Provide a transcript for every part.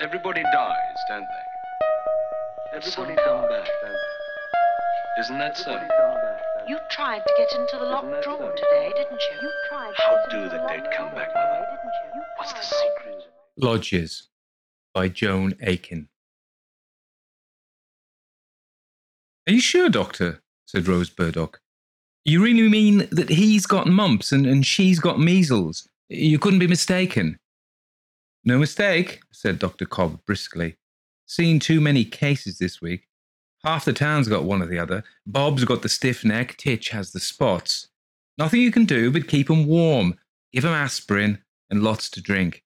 Everybody dies, don't they? Everybody come back, don't they? Isn't that so? You tried to get into the locked room today, didn't you? You tried. How do the dead come back, Mother? What's the secret? Lodgers by Joan Aiken. Are you sure, Doctor? said Rose Burdock. You really mean that he's got mumps and, and she's got measles? You couldn't be mistaken. No mistake, said Dr. Cobb briskly. Seen too many cases this week. Half the town's got one or the other. Bob's got the stiff neck, Titch has the spots. Nothing you can do but keep 'em warm, give 'em aspirin, and lots to drink.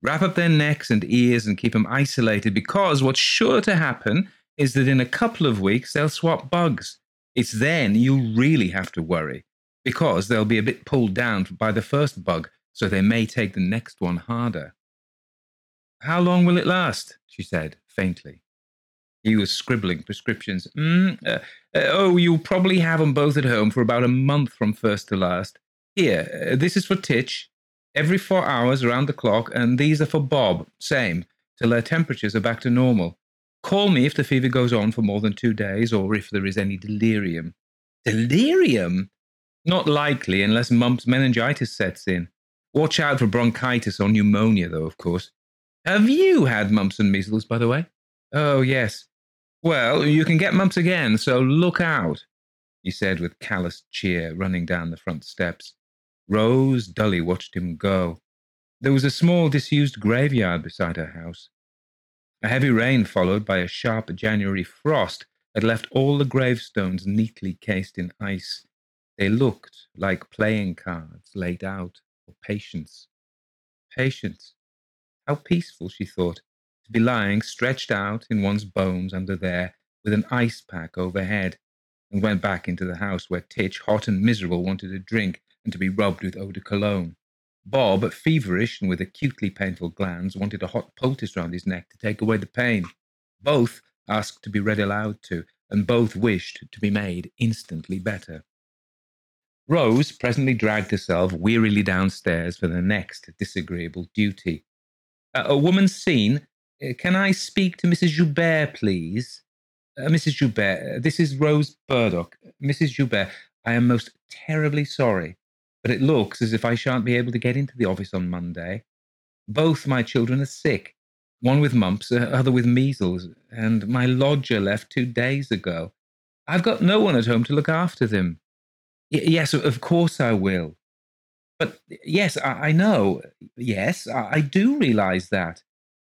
Wrap up their necks and ears and keep 'em isolated because what's sure to happen is that in a couple of weeks they'll swap bugs. It's then you'll really have to worry because they'll be a bit pulled down by the first bug, so they may take the next one harder. How long will it last? she said faintly. He was scribbling prescriptions. Mm, uh, uh, oh, you'll probably have have 'em both at home for about a month from first to last. Here, uh, this is for Titch, every four hours around the clock, and these are for Bob, same, till their temperatures are back to normal. Call me if the fever goes on for more than two days or if there is any delirium. Delirium? Not likely unless mumps meningitis sets in. Watch out for bronchitis or pneumonia, though, of course. Have you had mumps and measles, by the way? Oh, yes. Well, you can get mumps again, so look out, he said with callous cheer, running down the front steps. Rose dully watched him go. There was a small disused graveyard beside her house. A heavy rain, followed by a sharp January frost, had left all the gravestones neatly cased in ice. They looked like playing cards laid out for patience. Patience. How peaceful, she thought, to be lying stretched out in one's bones under there with an ice pack overhead, and went back into the house where Titch, hot and miserable, wanted a drink and to be rubbed with eau de cologne. Bob, feverish and with acutely painful glands, wanted a hot poultice round his neck to take away the pain. Both asked to be read aloud to, and both wished to be made instantly better. Rose presently dragged herself wearily downstairs for the next disagreeable duty. Uh, a woman seen. Uh, can I speak to Mrs. Joubert, please? Uh, Mrs. Joubert, uh, this is Rose Burdock. Mrs. Joubert, I am most terribly sorry but it looks as if I shan't be able to get into the office on Monday. Both my children are sick, one with mumps, the other with measles, and my lodger left two days ago. I've got no one at home to look after them. Yes, of course I will. But yes, I, I know. Yes, I, I do realize that.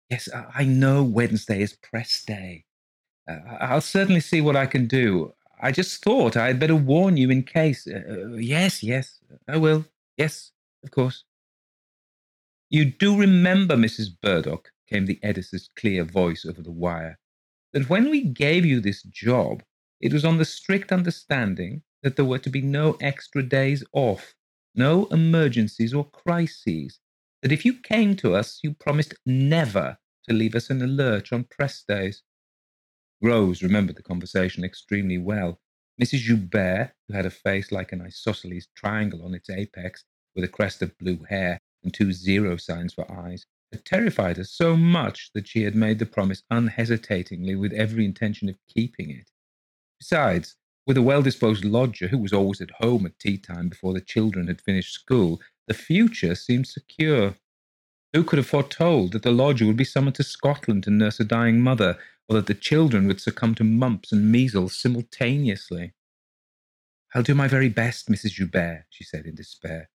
Yes, I, I know Wednesday is press day. Uh, I'll certainly see what I can do. I just thought I'd better warn you in case. Uh, yes, yes, I will. Yes, of course. You do remember, Mrs. Burdock, came the editor's clear voice over the wire, that when we gave you this job, it was on the strict understanding that there were to be no extra days off, no emergencies or crises, that if you came to us, you promised never to leave us in a lurch on press days. Rose remembered the conversation extremely well. Mrs. Joubert, who had a face like an isosceles triangle on its apex, with a crest of blue hair and two zero signs for eyes, had terrified her so much that she had made the promise unhesitatingly with every intention of keeping it. Besides, with a well disposed lodger who was always at home at tea time before the children had finished school, the future seemed secure. Who could have foretold that the lodger would be summoned to Scotland to nurse a dying mother, or that the children would succumb to mumps and measles simultaneously? I'll do my very best, Mrs. Joubert, she said in despair.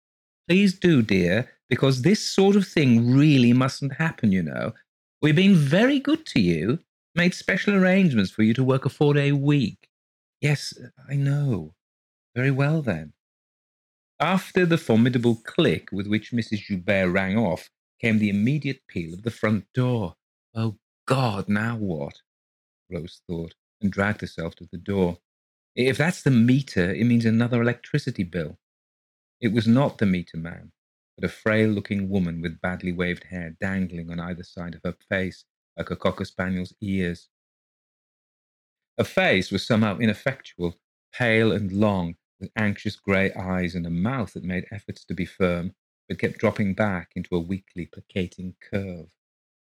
Please do, dear, because this sort of thing really mustn't happen, you know. We've been very good to you, made special arrangements for you to work a four day week. Yes, I know. Very well, then. After the formidable click with which Mrs. Joubert rang off came the immediate peal of the front door. Oh, God, now what? Rose thought, and dragged herself to the door. If that's the meter, it means another electricity bill. It was not the meter man, but a frail looking woman with badly waved hair dangling on either side of her face like a cocker spaniel's ears. Her face was somehow ineffectual, pale and long, with anxious grey eyes and a mouth that made efforts to be firm, but kept dropping back into a weakly placating curve.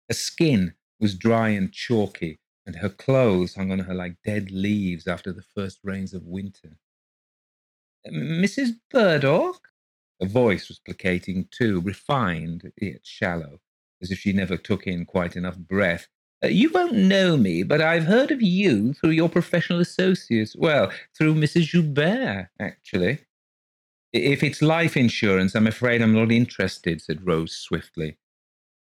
Her skin was dry and chalky, and her clothes hung on her like dead leaves after the first rains of winter. Mrs. Burdock? Her voice was placating too, refined yet shallow, as if she never took in quite enough breath. Uh, you won't know me, but I've heard of you through your professional associates. Well, through Mrs. Joubert, actually. If it's life insurance, I'm afraid I'm not interested, said Rose swiftly.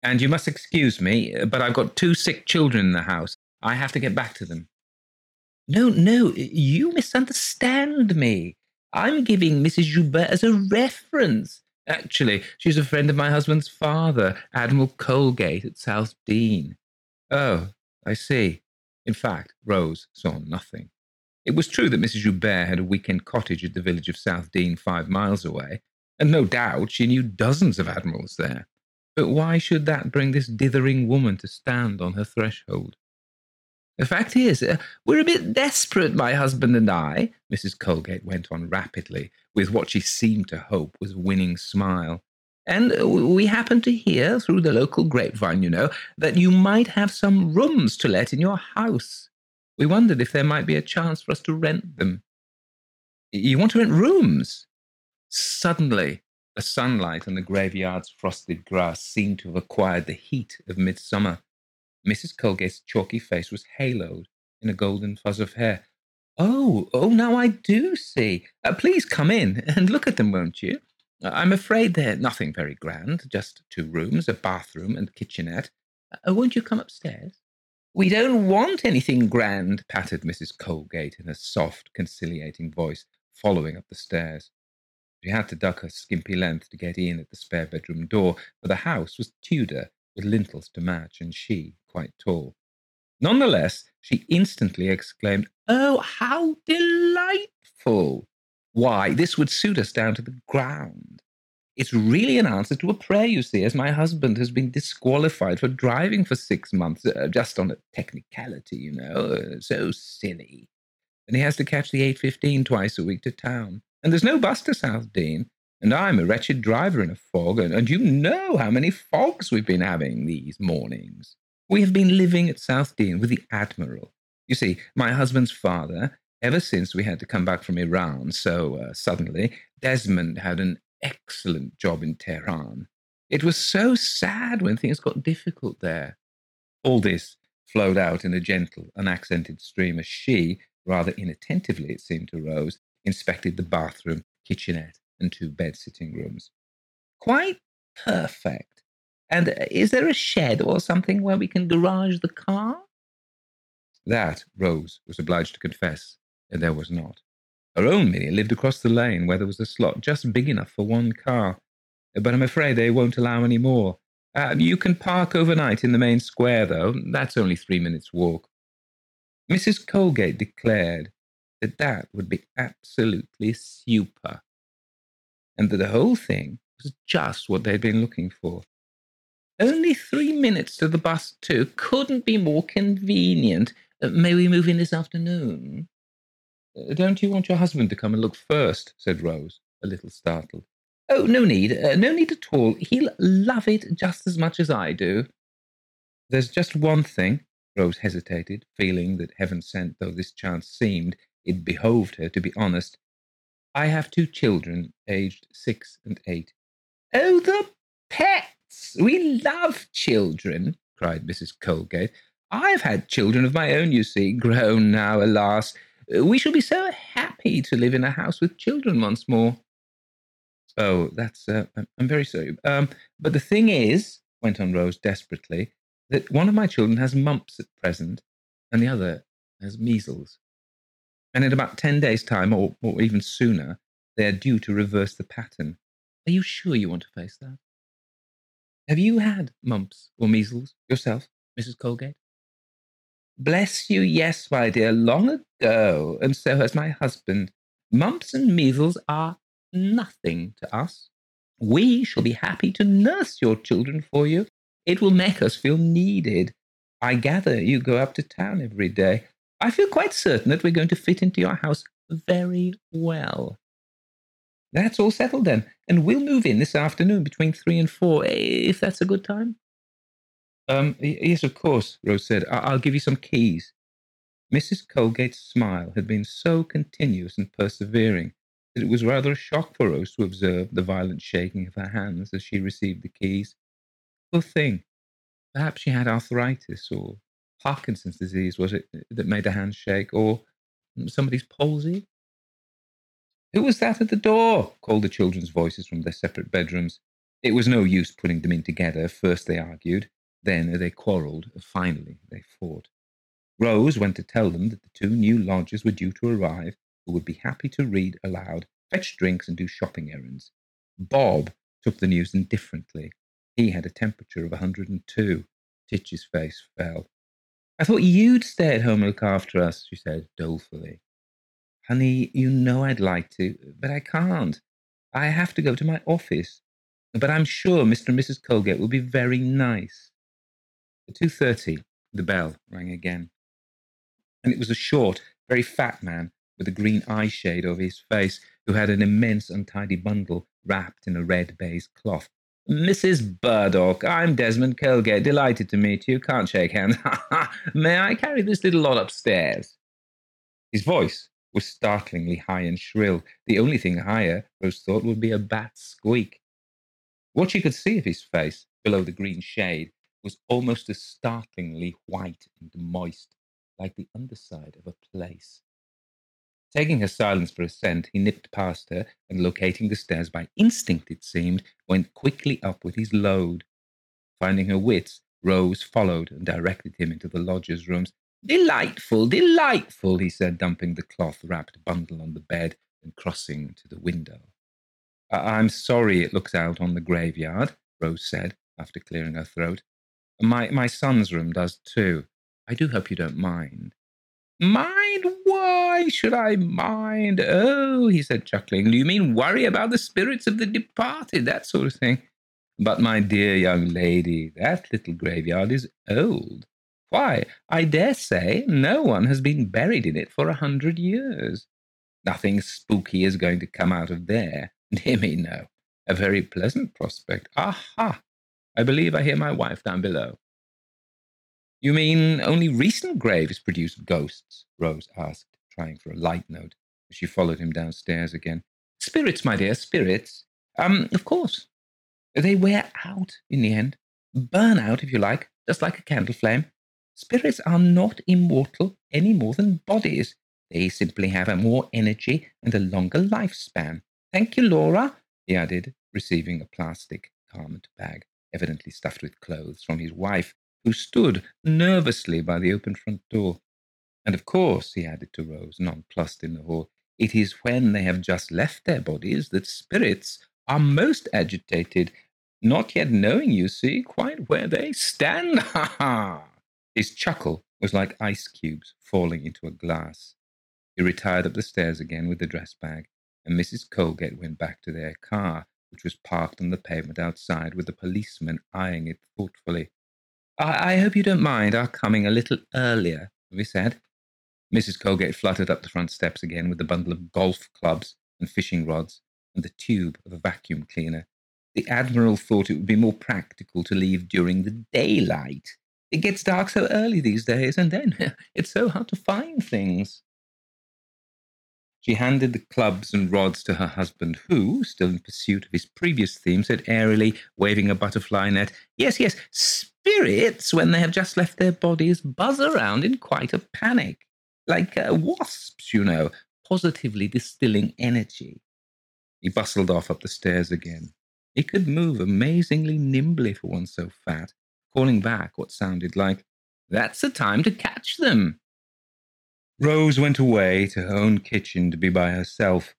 And you must excuse me, but I've got two sick children in the house. I have to get back to them. No, no, you misunderstand me. I'm giving Mrs. Joubert as a reference. Actually, she's a friend of my husband's father, Admiral Colgate at South Dean. Oh, I see. In fact, Rose saw nothing. It was true that Mrs. Joubert had a weekend cottage at the village of South Dean, five miles away, and no doubt she knew dozens of admirals there. But why should that bring this dithering woman to stand on her threshold? The fact is, uh, we're a bit desperate, my husband and I, Mrs. Colgate went on rapidly, with what she seemed to hope was a winning smile. And we happened to hear, through the local grapevine, you know, that you might have some rooms to let in your house. We wondered if there might be a chance for us to rent them. You want to rent rooms? Suddenly, the sunlight on the graveyard's frosted grass seemed to have acquired the heat of midsummer. Mrs. Colgate's chalky face was haloed in a golden fuzz of hair. Oh, oh, now I do see. Uh, please come in and look at them, won't you? Uh, I'm afraid they're nothing very grand, just two rooms, a bathroom, and kitchenette. Uh, won't you come upstairs? We don't want anything grand, pattered Mrs. Colgate in a soft, conciliating voice, following up the stairs. She had to duck her skimpy length to get in at the spare bedroom door, for the house was Tudor, with lintels to match, and she quite tall. Nonetheless, she instantly exclaimed, Oh, how delightful! Why, this would suit us down to the ground. It's really an answer to a prayer, you see, as my husband has been disqualified for driving for six months, uh, just on a technicality, you know. Uh, so silly. And he has to catch the 8.15 twice a week to town. And there's no bus to South Dean. And I'm a wretched driver in a fog, and, and you know how many fogs we've been having these mornings. We have been living at South Dean with the Admiral. You see, my husband's father, ever since we had to come back from Iran so uh, suddenly, Desmond had an excellent job in Tehran. It was so sad when things got difficult there. All this flowed out in a gentle, unaccented stream as she, rather inattentively it seemed to Rose, inspected the bathroom, kitchenette, and two bed sitting rooms. Quite perfect. And uh, is there a shed or something where we can garage the car? That, Rose was obliged to confess, there was not. Her own Minnie lived across the lane where there was a slot just big enough for one car. But I'm afraid they won't allow any more. Uh, you can park overnight in the main square, though. That's only three minutes' walk. Mrs. Colgate declared that that would be absolutely super, and that the whole thing was just what they'd been looking for. Only three minutes to the bus, too. Couldn't be more convenient. Uh, may we move in this afternoon? Uh, don't you want your husband to come and look first? said Rose, a little startled. Oh, no need. Uh, no need at all. He'll love it just as much as I do. There's just one thing. Rose hesitated, feeling that heaven sent though this chance seemed, it behoved her to be honest. I have two children, aged six and eight. Oh, the pets! We love children, cried Mrs. Colgate. I've had children of my own, you see, grown now, alas. We shall be so happy to live in a house with children once more. Oh, that's, uh, I'm very sorry. Um, but the thing is, went on Rose desperately, that one of my children has mumps at present, and the other has measles and in about 10 days' time, or, or even sooner, they are due to reverse the pattern. Are you sure you want to face that? Have you had mumps or measles yourself, Mrs. Colgate? Bless you, yes, my dear, long ago, and so has my husband. Mumps and measles are nothing to us. We shall be happy to nurse your children for you. It will make us feel needed. I gather you go up to town every day. I feel quite certain that we're going to fit into your house very well. That's all settled then, and we'll move in this afternoon between three and four, if that's a good time. Um, yes, of course, Rose said. I- will give you some keys. Mrs. Colgate's smile had been so continuous and persevering that it was rather a shock for Rose to observe the violent shaking of her hands as she received the keys. Poor thing. Perhaps she had arthritis or Parkinson's disease, was it, that made her hands shake, or somebody's palsy? Who was that at the door? called the children's voices from their separate bedrooms. It was no use putting them in together. First they argued, then they quarrelled, finally they fought. Rose went to tell them that the two new lodgers were due to arrive, who would be happy to read aloud, fetch drinks, and do shopping errands. Bob took the news indifferently. He had a temperature of a 102. Titch's face fell. I thought you'd stay at home and look after us, she said dolefully. Honey, you know I'd like to, but I can't. I have to go to my office. But I'm sure Mr. and Mrs. Colgate will be very nice. At 2.30, the bell rang again. And it was a short, very fat man with a green eye shade over his face who had an immense untidy bundle wrapped in a red baize cloth. Mrs. Burdock, I'm Desmond Colgate. Delighted to meet you. Can't shake hands. May I carry this little lot upstairs? His voice was startlingly high and shrill. The only thing higher, Rose thought, would be a bat's squeak. What she could see of his face, below the green shade, was almost as startlingly white and moist, like the underside of a plaice. Taking her silence for assent, he nipped past her and, locating the stairs by instinct, it seemed, went quickly up with his load. Finding her wits, Rose followed and directed him into the lodger's rooms. Delightful, delightful, he said, dumping the cloth wrapped bundle on the bed and crossing to the window. I'm sorry it looks out on the graveyard, Rose said, after clearing her throat. My, my son's room does too. I do hope you don't mind. Mind? Why should I mind? Oh, he said, chuckling. Do you mean worry about the spirits of the departed, that sort of thing? But, my dear young lady, that little graveyard is old. Why, I dare say no one has been buried in it for a hundred years. Nothing spooky is going to come out of there. Dear me, no. A very pleasant prospect. Aha! I believe I hear my wife down below. You mean only recent graves produce ghosts? Rose asked, trying for a light note, as she followed him downstairs again. Spirits, my dear, spirits. Um, of course. They wear out in the end. Burn out, if you like, just like a candle flame. Spirits are not immortal any more than bodies. They simply have a more energy and a longer lifespan. Thank you, Laura, he added, receiving a plastic garment bag evidently stuffed with clothes, from his wife, who stood nervously by the open front door. And of course, he added to Rose, nonplussed in the hall, it is when they have just left their bodies that spirits are most agitated, not yet knowing, you see, quite where they stand. Ha ha! His chuckle was like ice cubes falling into a glass. He retired up the stairs again with the dress bag, and Mrs. Colgate went back to their car, which was parked on the pavement outside with the policeman eyeing it thoughtfully. I, I hope you don't mind our coming a little earlier, we said. Mrs. Colgate fluttered up the front steps again with the bundle of golf clubs and fishing rods and the tube of a vacuum cleaner. The Admiral thought it would be more practical to leave during the daylight. It gets dark so early these days, and then it's so hard to find things. She handed the clubs and rods to her husband, who, still in pursuit of his previous theme, said airily, waving a butterfly net, Yes, yes, spirits, when they have just left their bodies, buzz around in quite a panic. Like uh, wasps, you know, positively distilling energy. He bustled off up the stairs again. He could move amazingly nimbly for one so fat, calling back what sounded like, That's the time to catch them. Rose went away to her own kitchen to be by herself.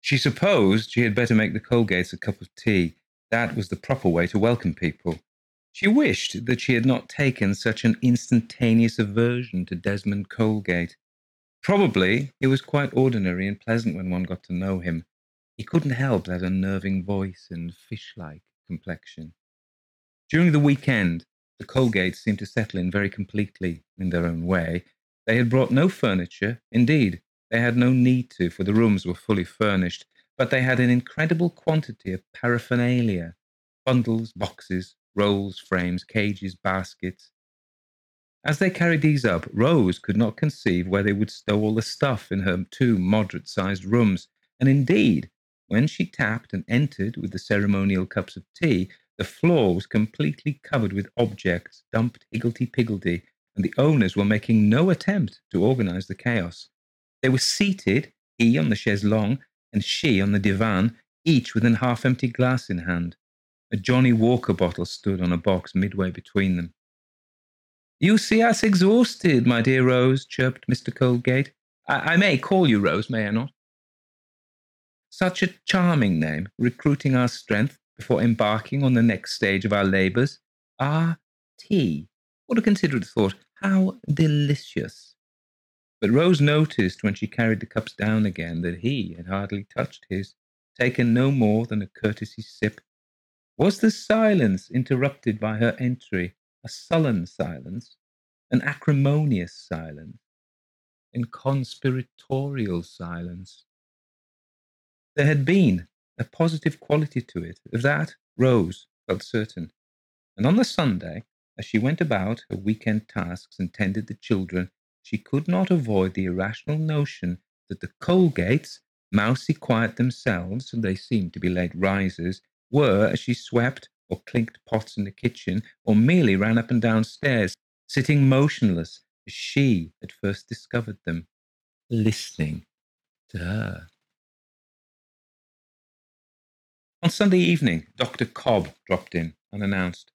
She supposed she had better make the Colgates a cup of tea. That was the proper way to welcome people. She wished that she had not taken such an instantaneous aversion to Desmond Colgate. Probably he was quite ordinary and pleasant when one got to know him. He couldn't help that unnerving voice and fish like complexion. During the weekend, the Colgates seemed to settle in very completely in their own way, they had brought no furniture. Indeed, they had no need to, for the rooms were fully furnished, but they had an incredible quantity of paraphernalia bundles, boxes, rolls, frames, cages, baskets. As they carried these up, Rose could not conceive where they would stow all the stuff in her two moderate sized rooms, and indeed, when she tapped and entered with the ceremonial cups of tea, the floor was completely covered with objects dumped higgledy piggledy, and the owners were making no attempt to organize the chaos. They were seated, he on the chaise longue and she on the divan, each with an half empty glass in hand. A Johnnie Walker bottle stood on a box midway between them. You see us exhausted, my dear Rose, chirped Mr. Colgate. I, I may call you Rose, may I not? Such a charming name, recruiting our strength before embarking on the next stage of our labours. Ah, tea. What a considerate thought. How delicious. But Rose noticed when she carried the cups down again that he had hardly touched his, taken no more than a courtesy sip. Was the silence interrupted by her entry a sullen silence, an acrimonious silence, a conspiratorial silence? There had been a positive quality to it. Of that, Rose felt certain. And on the Sunday, as she went about her weekend tasks and tended the children, she could not avoid the irrational notion that the Colgates, mousy quiet themselves, and they seemed to be late risers, were, as she swept or clinked pots in the kitchen, or merely ran up and down stairs, sitting motionless as she had first discovered them, listening to her. On Sunday evening, Dr. Cobb dropped in, unannounced.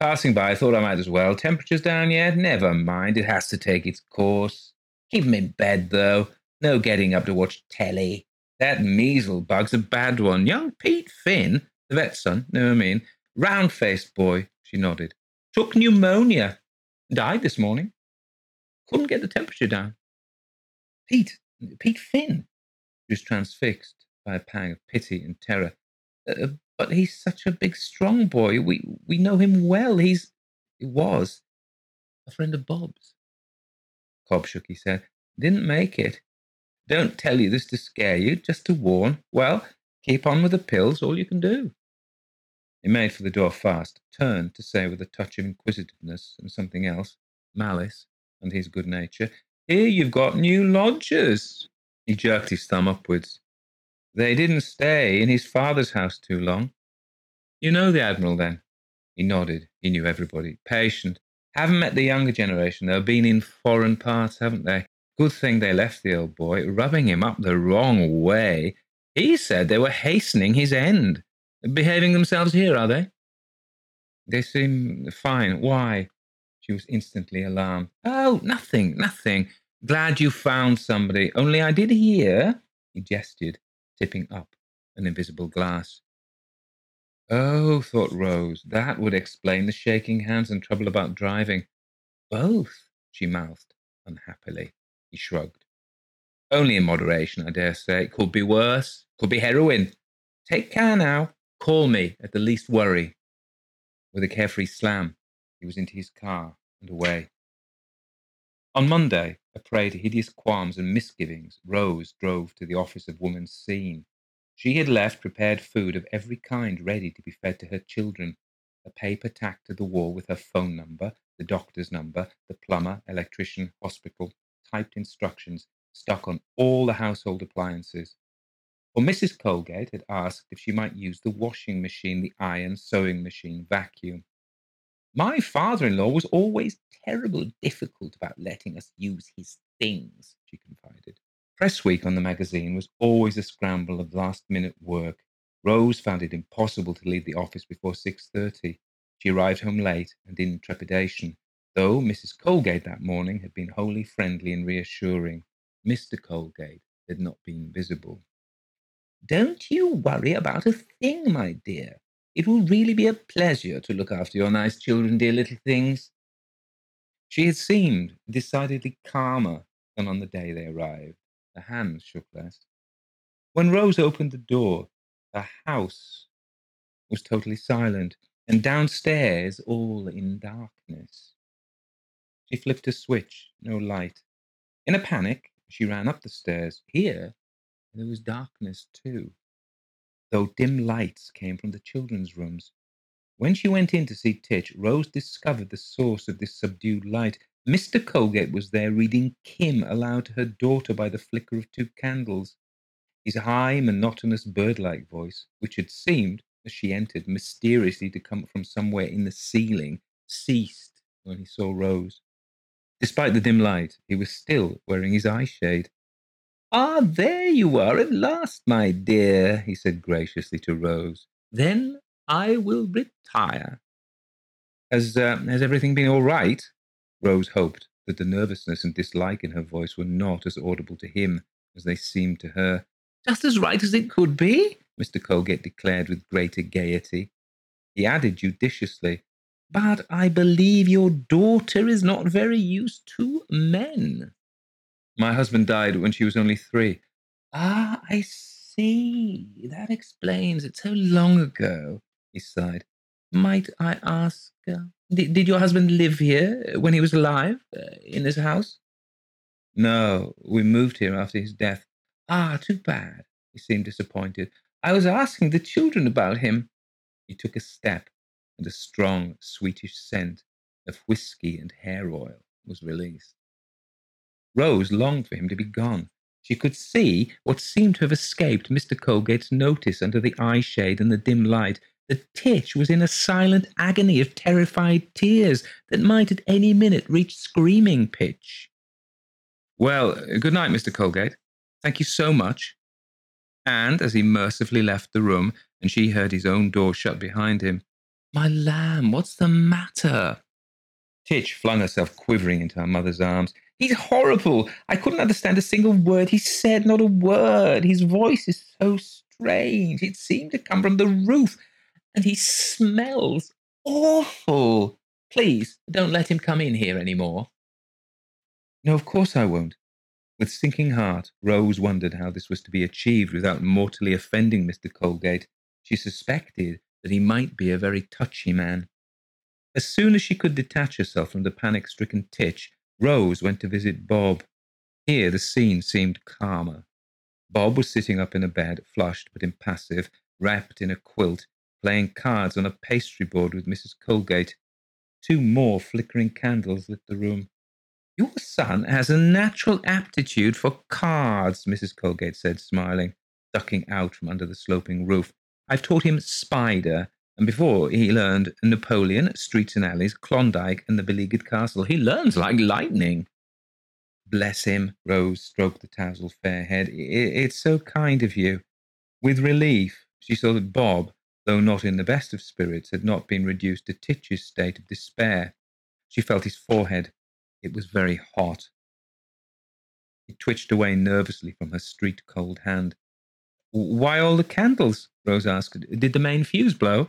Passing by, I thought I might as well. Temperature's down yet? Never mind, it has to take its course. Keep him in bed, though. No getting up to watch telly. That measle bug's a bad one. Young Pete Finn, the vet's son, know what I mean? Round faced boy, she nodded. Took pneumonia. Died this morning. Couldn't get the temperature down. Pete, Pete Finn. She was transfixed by a pang of pity and terror. Uh, but he's such a big, strong boy. We we know him well. He's he was a friend of Bob's. Cobb shook his head. Didn't make it. Don't tell you this to scare you, just to warn. Well, keep on with the pills, all you can do. He made for the door fast, turned to say with a touch of inquisitiveness and something else, malice, and his good nature, Here you've got new lodgers. He jerked his thumb upwards. They didn't stay in his father's house too long. You know the Admiral, then? He nodded. He knew everybody. Patient. Haven't met the younger generation, though. Been in foreign parts, haven't they? Good thing they left the old boy, rubbing him up the wrong way. He said they were hastening his end. Behaving themselves here, are they? They seem fine. Why? She was instantly alarmed. Oh, nothing, nothing. Glad you found somebody. Only I did hear, he gestured, tipping up an invisible glass. Oh, thought Rose, that would explain the shaking hands and trouble about driving. Both, she mouthed unhappily. He shrugged. Only in moderation, I dare say. It could be worse. Could be heroin. Take care now. Call me at the least worry. With a carefree slam, he was into his car and away. On Monday, a prey to hideous qualms and misgivings, Rose drove to the office of Woman's Scene. She had left prepared food of every kind ready to be fed to her children, a paper tacked to the wall with her phone number, the doctor's number, the plumber, electrician, hospital, typed instructions stuck on all the household appliances. For Mrs. Colgate had asked if she might use the washing machine, the iron, sewing machine, vacuum. My father in law was always terribly difficult about letting us use his things, she confided. Press week on the magazine was always a scramble of last minute work. Rose found it impossible to leave the office before 6.30. She arrived home late and in trepidation, though Mrs. Colgate that morning had been wholly friendly and reassuring. Mr. Colgate had not been visible. Don't you worry about a thing, my dear, it will really be a pleasure to look after your nice children, dear little things. She had seemed decidedly calmer than on the day they arrived. Her hands shook less. When Rose opened the door, the house was totally silent, and downstairs all in darkness. She flipped a switch, no light. In a panic, she ran up the stairs. Here, there was darkness too though dim lights came from the children's rooms. When she went in to see Titch, Rose discovered the source of this subdued light. Mr. Colgate was there reading Kim aloud to her daughter by the flicker of two candles. His high, monotonous, bird-like voice, which had seemed, as she entered, mysteriously to come from somewhere in the ceiling, ceased when he saw Rose. Despite the dim light, he was still wearing his eye shade. Ah, there you are at last, my dear, he said graciously to Rose. Then I will retire. Has, uh, has everything been all right? Rose hoped that the nervousness and dislike in her voice were not as audible to him as they seemed to her. Just as right as it could be, Mr. Colgate declared with greater gaiety. He added judiciously, But I believe your daughter is not very used to men. My husband died when she was only three. Ah, I see. That explains it so long ago he sighed. Might I ask, uh, did, did your husband live here when he was alive, uh, in this house? No, we moved here after his death. Ah, too bad. He seemed disappointed. I was asking the children about him. He took a step, and a strong, sweetish scent of whisky and hair oil was released. Rose longed for him to be gone. She could see what seemed to have escaped Mr. Colgate's notice under the eye shade and the dim light, the Titch was in a silent agony of terrified tears that might at any minute reach screaming pitch. Well, good night, Mr. Colgate. Thank you so much. And as he mercifully left the room and she heard his own door shut behind him, My lamb, what's the matter? Titch flung herself quivering into her mother's arms. He's horrible. I couldn't understand a single word he said, not a word. His voice is so strange. It seemed to come from the roof and he smells awful. Please don't let him come in here any more. No, of course I won't. With sinking heart, Rose wondered how this was to be achieved without mortally offending Mr. Colgate. She suspected that he might be a very touchy man. As soon as she could detach herself from the panic stricken Titch, Rose went to visit Bob. Here the scene seemed calmer. Bob was sitting up in a bed, flushed but impassive, wrapped in a quilt, playing cards on a pastry board with Mrs. Colgate. Two more flickering candles lit the room. Your son has a natural aptitude for cards, Mrs. Colgate said, smiling, ducking out from under the sloping roof. I've taught him Spider, and before he learned Napoleon, Streets and Alleys, Klondike, and the Beleaguered Castle. He learns like lightning. Bless him, Rose stroked the tousled fair head. It's so kind of you. With relief, she saw that Bob though not in the best of spirits, had not been reduced to Titch's state of despair. She felt his forehead. It was very hot. He twitched away nervously from her street cold hand. Why all the candles? Rose asked. Did the main fuse blow?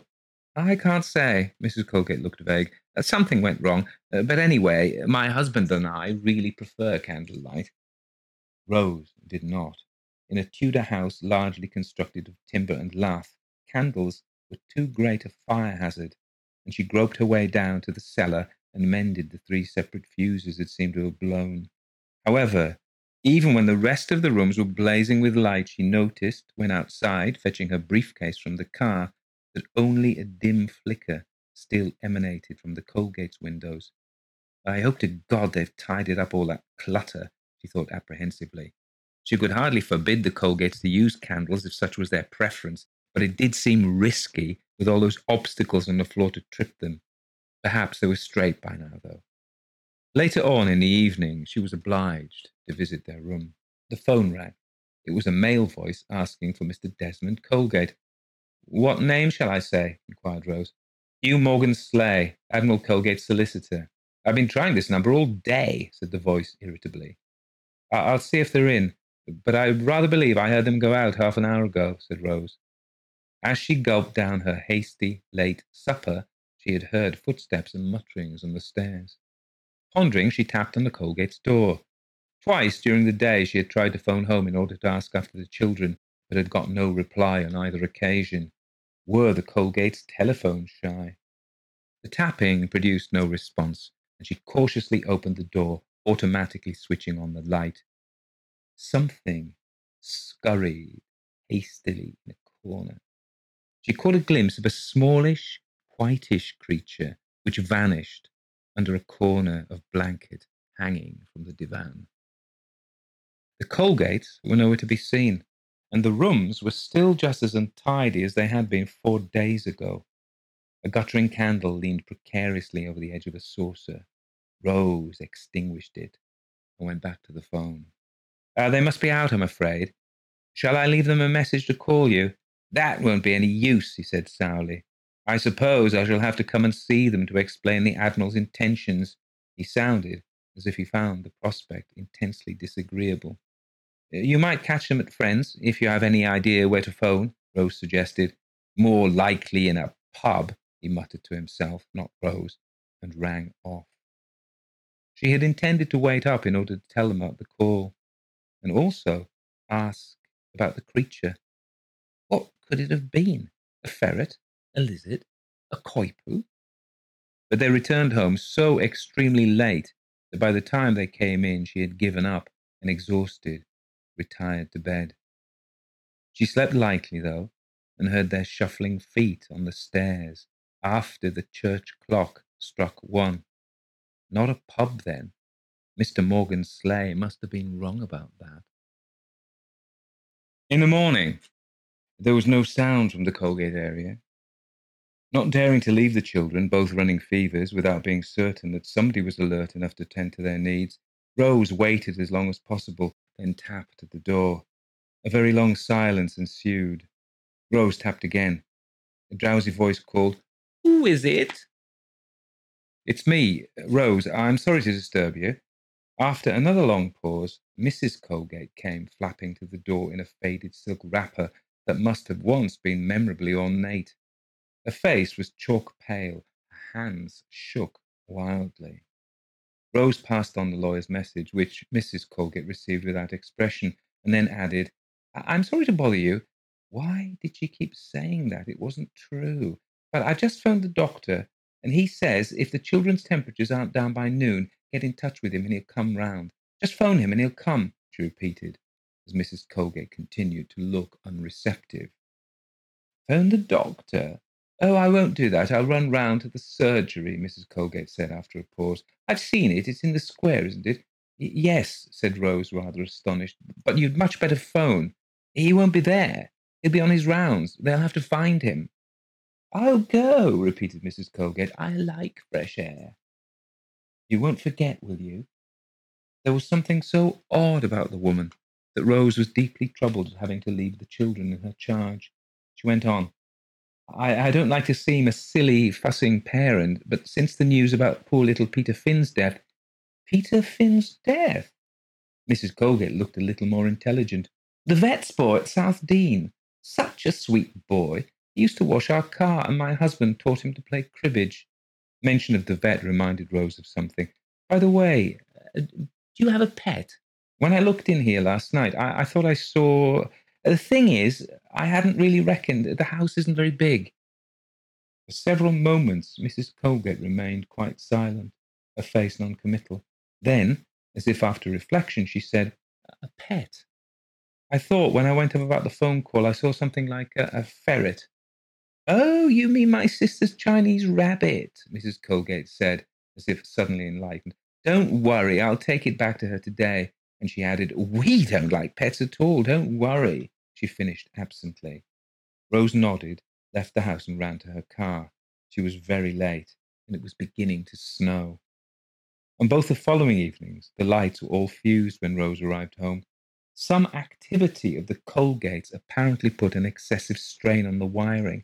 I can't say. Mrs. Colgate looked vague. Something went wrong. Uh, but anyway, my husband and I really prefer candlelight. Rose did not. In a Tudor house largely constructed of timber and lath, candles were too great a fire hazard, and she groped her way down to the cellar and mended the three separate fuses that seemed to have blown. However, even when the rest of the rooms were blazing with light, she noticed, when outside fetching her briefcase from the car, that only a dim flicker still emanated from the Colgate's windows. I hope to God they've tidied up all that clutter, she thought apprehensively. She could hardly forbid the Colgates to use candles if such was their preference, but it did seem risky with all those obstacles on the floor to trip them. Perhaps they were straight by now, though. Later on in the evening, she was obliged to visit their room. The phone rang. It was a male voice asking for Mr. Desmond Colgate. What name shall I say? inquired Rose. Hugh Morgan Sleigh, Admiral Colgate's solicitor. I've been trying this number all day, said the voice irritably. I'll see if they're in, but I rather believe I heard them go out half an hour ago, said Rose. As she gulped down her hasty, late supper, she had heard footsteps and mutterings on the stairs. Pondering, she tapped on the Colgate's door. Twice during the day she had tried to phone home in order to ask after the children, but had got no reply on either occasion. Were the Colgates telephone shy? The tapping produced no response, and she cautiously opened the door, automatically switching on the light. Something scurried hastily in a corner. She caught a glimpse of a smallish, whitish creature which vanished under a corner of blanket hanging from the divan. The Colgates were nowhere to be seen, and the rooms were still just as untidy as they had been four days ago. A guttering candle leaned precariously over the edge of a saucer. Rose extinguished it and went back to the phone. Uh, they must be out, I'm afraid. Shall I leave them a message to call you? That won't be any use, he said sourly. I suppose I shall have to come and see them to explain the Admiral's intentions. He sounded as if he found the prospect intensely disagreeable. You might catch them at friends, if you have any idea where to phone, Rose suggested. More likely in a pub, he muttered to himself, not Rose, and rang off. She had intended to wait up in order to tell them about the call, and also ask about the creature. What could it have been? A ferret? A lizard? A coypu? But they returned home so extremely late that by the time they came in, she had given up and exhausted, retired to bed. She slept lightly, though, and heard their shuffling feet on the stairs after the church clock struck one. Not a pub, then. Mr. Morgan Sleigh must have been wrong about that. In the morning, there was no sound from the Colgate area. Not daring to leave the children, both running fevers, without being certain that somebody was alert enough to tend to their needs, Rose waited as long as possible, then tapped at the door. A very long silence ensued. Rose tapped again. A drowsy voice called, Who is it? It's me, Rose. I'm sorry to disturb you. After another long pause, Mrs. Colgate came flapping to the door in a faded silk wrapper that must have once been memorably ornate. Her face was chalk pale, her hands shook wildly. Rose passed on the lawyer's message, which Mrs. Colgate received without expression, and then added, I'm sorry to bother you. Why did she keep saying that? It wasn't true. But I just phoned the doctor, and he says if the children's temperatures aren't down by noon, get in touch with him and he'll come round. Just phone him and he'll come, she repeated, as Mrs. Colgate continued to look unreceptive. Phone the doctor? Oh, I won't do that. I'll run round to the surgery, Mrs. Colgate said after a pause. I've seen it. It's in the square, isn't it? Yes, said Rose, rather astonished. But you'd much better phone. He won't be there. He'll be on his rounds. They'll have to find him. I'll go, repeated Mrs. Colgate. I like fresh air. You won't forget, will you? There was something so odd about the woman that Rose was deeply troubled at having to leave the children in her charge. She went on. I, I don't like to seem a silly, fussing parent, but since the news about poor little Peter Finn's death, Peter Finn's death? Mrs. Colgate looked a little more intelligent. The vet's boy at South Dean. Such a sweet boy. He used to wash our car, and my husband taught him to play cribbage. Mention of the vet reminded Rose of something. By the way, uh, do you have a pet? When I looked in here last night, I, I thought I saw. The thing is, I hadn't really reckoned. The house isn't very big. For several moments, Mrs. Colgate remained quite silent, her face noncommittal. Then, as if after reflection, she said, A pet? I thought when I went up about the phone call, I saw something like a, a ferret. Oh, you mean my sister's Chinese rabbit, Mrs. Colgate said, as if suddenly enlightened. Don't worry, I'll take it back to her today. And she added, We don't like pets at all, don't worry, she finished absently. Rose nodded, left the house, and ran to her car. She was very late, and it was beginning to snow. On both the following evenings, the lights were all fused when Rose arrived home. Some activity of the Colgates apparently put an excessive strain on the wiring.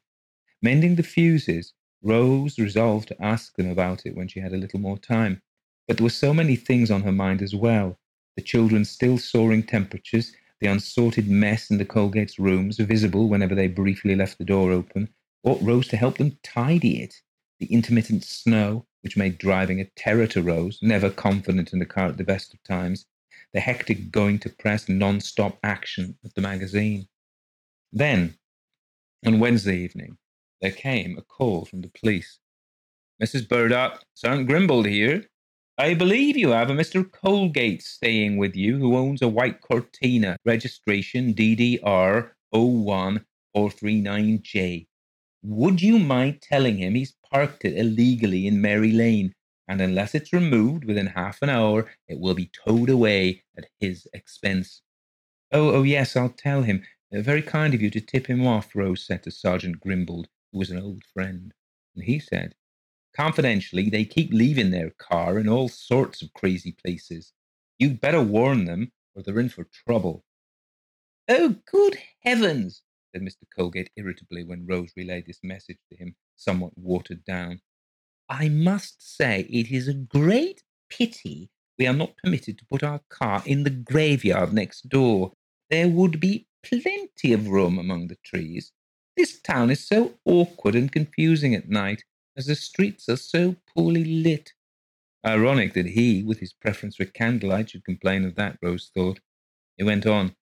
Mending the fuses, Rose resolved to ask them about it when she had a little more time. But there were so many things on her mind as well the children's still soaring temperatures, the unsorted mess in the Colgate's rooms, visible whenever they briefly left the door open, ought Rose to help them tidy it, the intermittent snow, which made driving a terror to Rose, never confident in the car at the best of times, the hectic going to press non stop action of the magazine. Then, on Wednesday evening, there came a call from the police. Mrs. Burdock, Sergeant Grimbold here. I believe you have a Mr. Colgate staying with you who owns a white Cortina, registration DDR 01439J. Would you mind telling him he's parked it illegally in Mary Lane, and unless it's removed within half an hour, it will be towed away at his expense? Oh, oh, yes, I'll tell him. Uh, very kind of you to tip him off, Rose said to Sergeant Grimbold, who was an old friend. And he said, Confidentially, they keep leaving their car in all sorts of crazy places. You'd better warn them, or they're in for trouble. Oh, good heavens, said Mr. Colgate irritably when Rose relayed this message to him, somewhat watered down. I must say it is a great pity we are not permitted to put our car in the graveyard next door. There would be plenty of room among the trees. This town is so awkward and confusing at night, as the streets are so poorly lit. Ironic that he, with his preference for candlelight, should complain of that, Rose thought. He went on.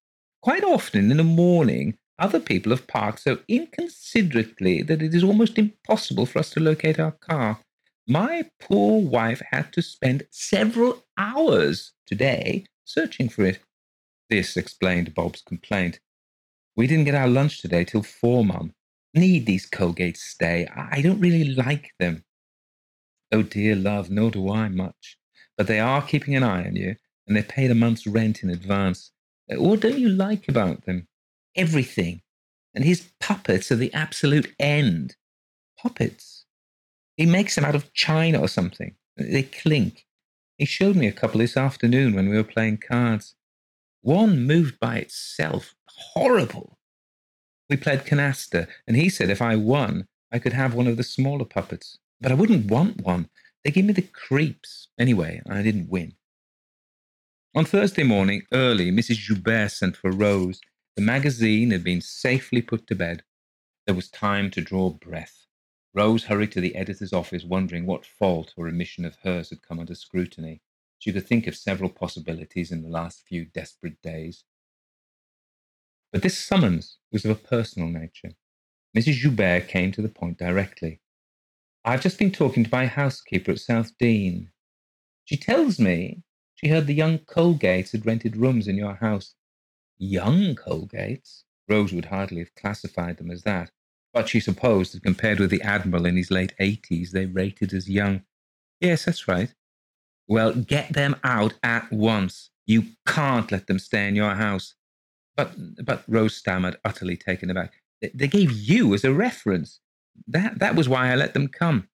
Quite often in the morning, other people have parked so inconsiderately that it is almost impossible for us to locate our car. My poor wife had to spend several hours today searching for it. This explained Bob's complaint. We didn't get our lunch today till four, Mum. Need these Colgates stay. I don't really like them. Oh dear love, nor do I much. But they are keeping an eye on you, and they paid a month's rent in advance. Uh, what don't you like about them? Everything. And his puppets are the absolute end. Puppets? He makes them out of china or something. They clink. He showed me a couple this afternoon when we were playing cards. One moved by itself. Horrible. We played canasta, and he said if I won, I could have one of the smaller puppets. But I wouldn't want one. They give me the creeps. Anyway, I didn't win. On Thursday morning, early, Mrs. Joubert sent for Rose. The magazine had been safely put to bed. There was time to draw breath. Rose hurried to the editor's office, wondering what fault or omission of hers had come under scrutiny. She could think of several possibilities in the last few desperate days. But this summons was of a personal nature. Mrs. Joubert came to the point directly. I've just been talking to my housekeeper at South Dean. She tells me she heard the young Colgates had rented rooms in your house. Young Colgates? Rose would hardly have classified them as that, but she supposed that compared with the Admiral in his late eighties, they rated as young. Yes, that's right. Well, get them out at once. You can't let them stay in your house. But, but Rose stammered, utterly taken aback. They, gave you as a reference. That, that was why I let them come.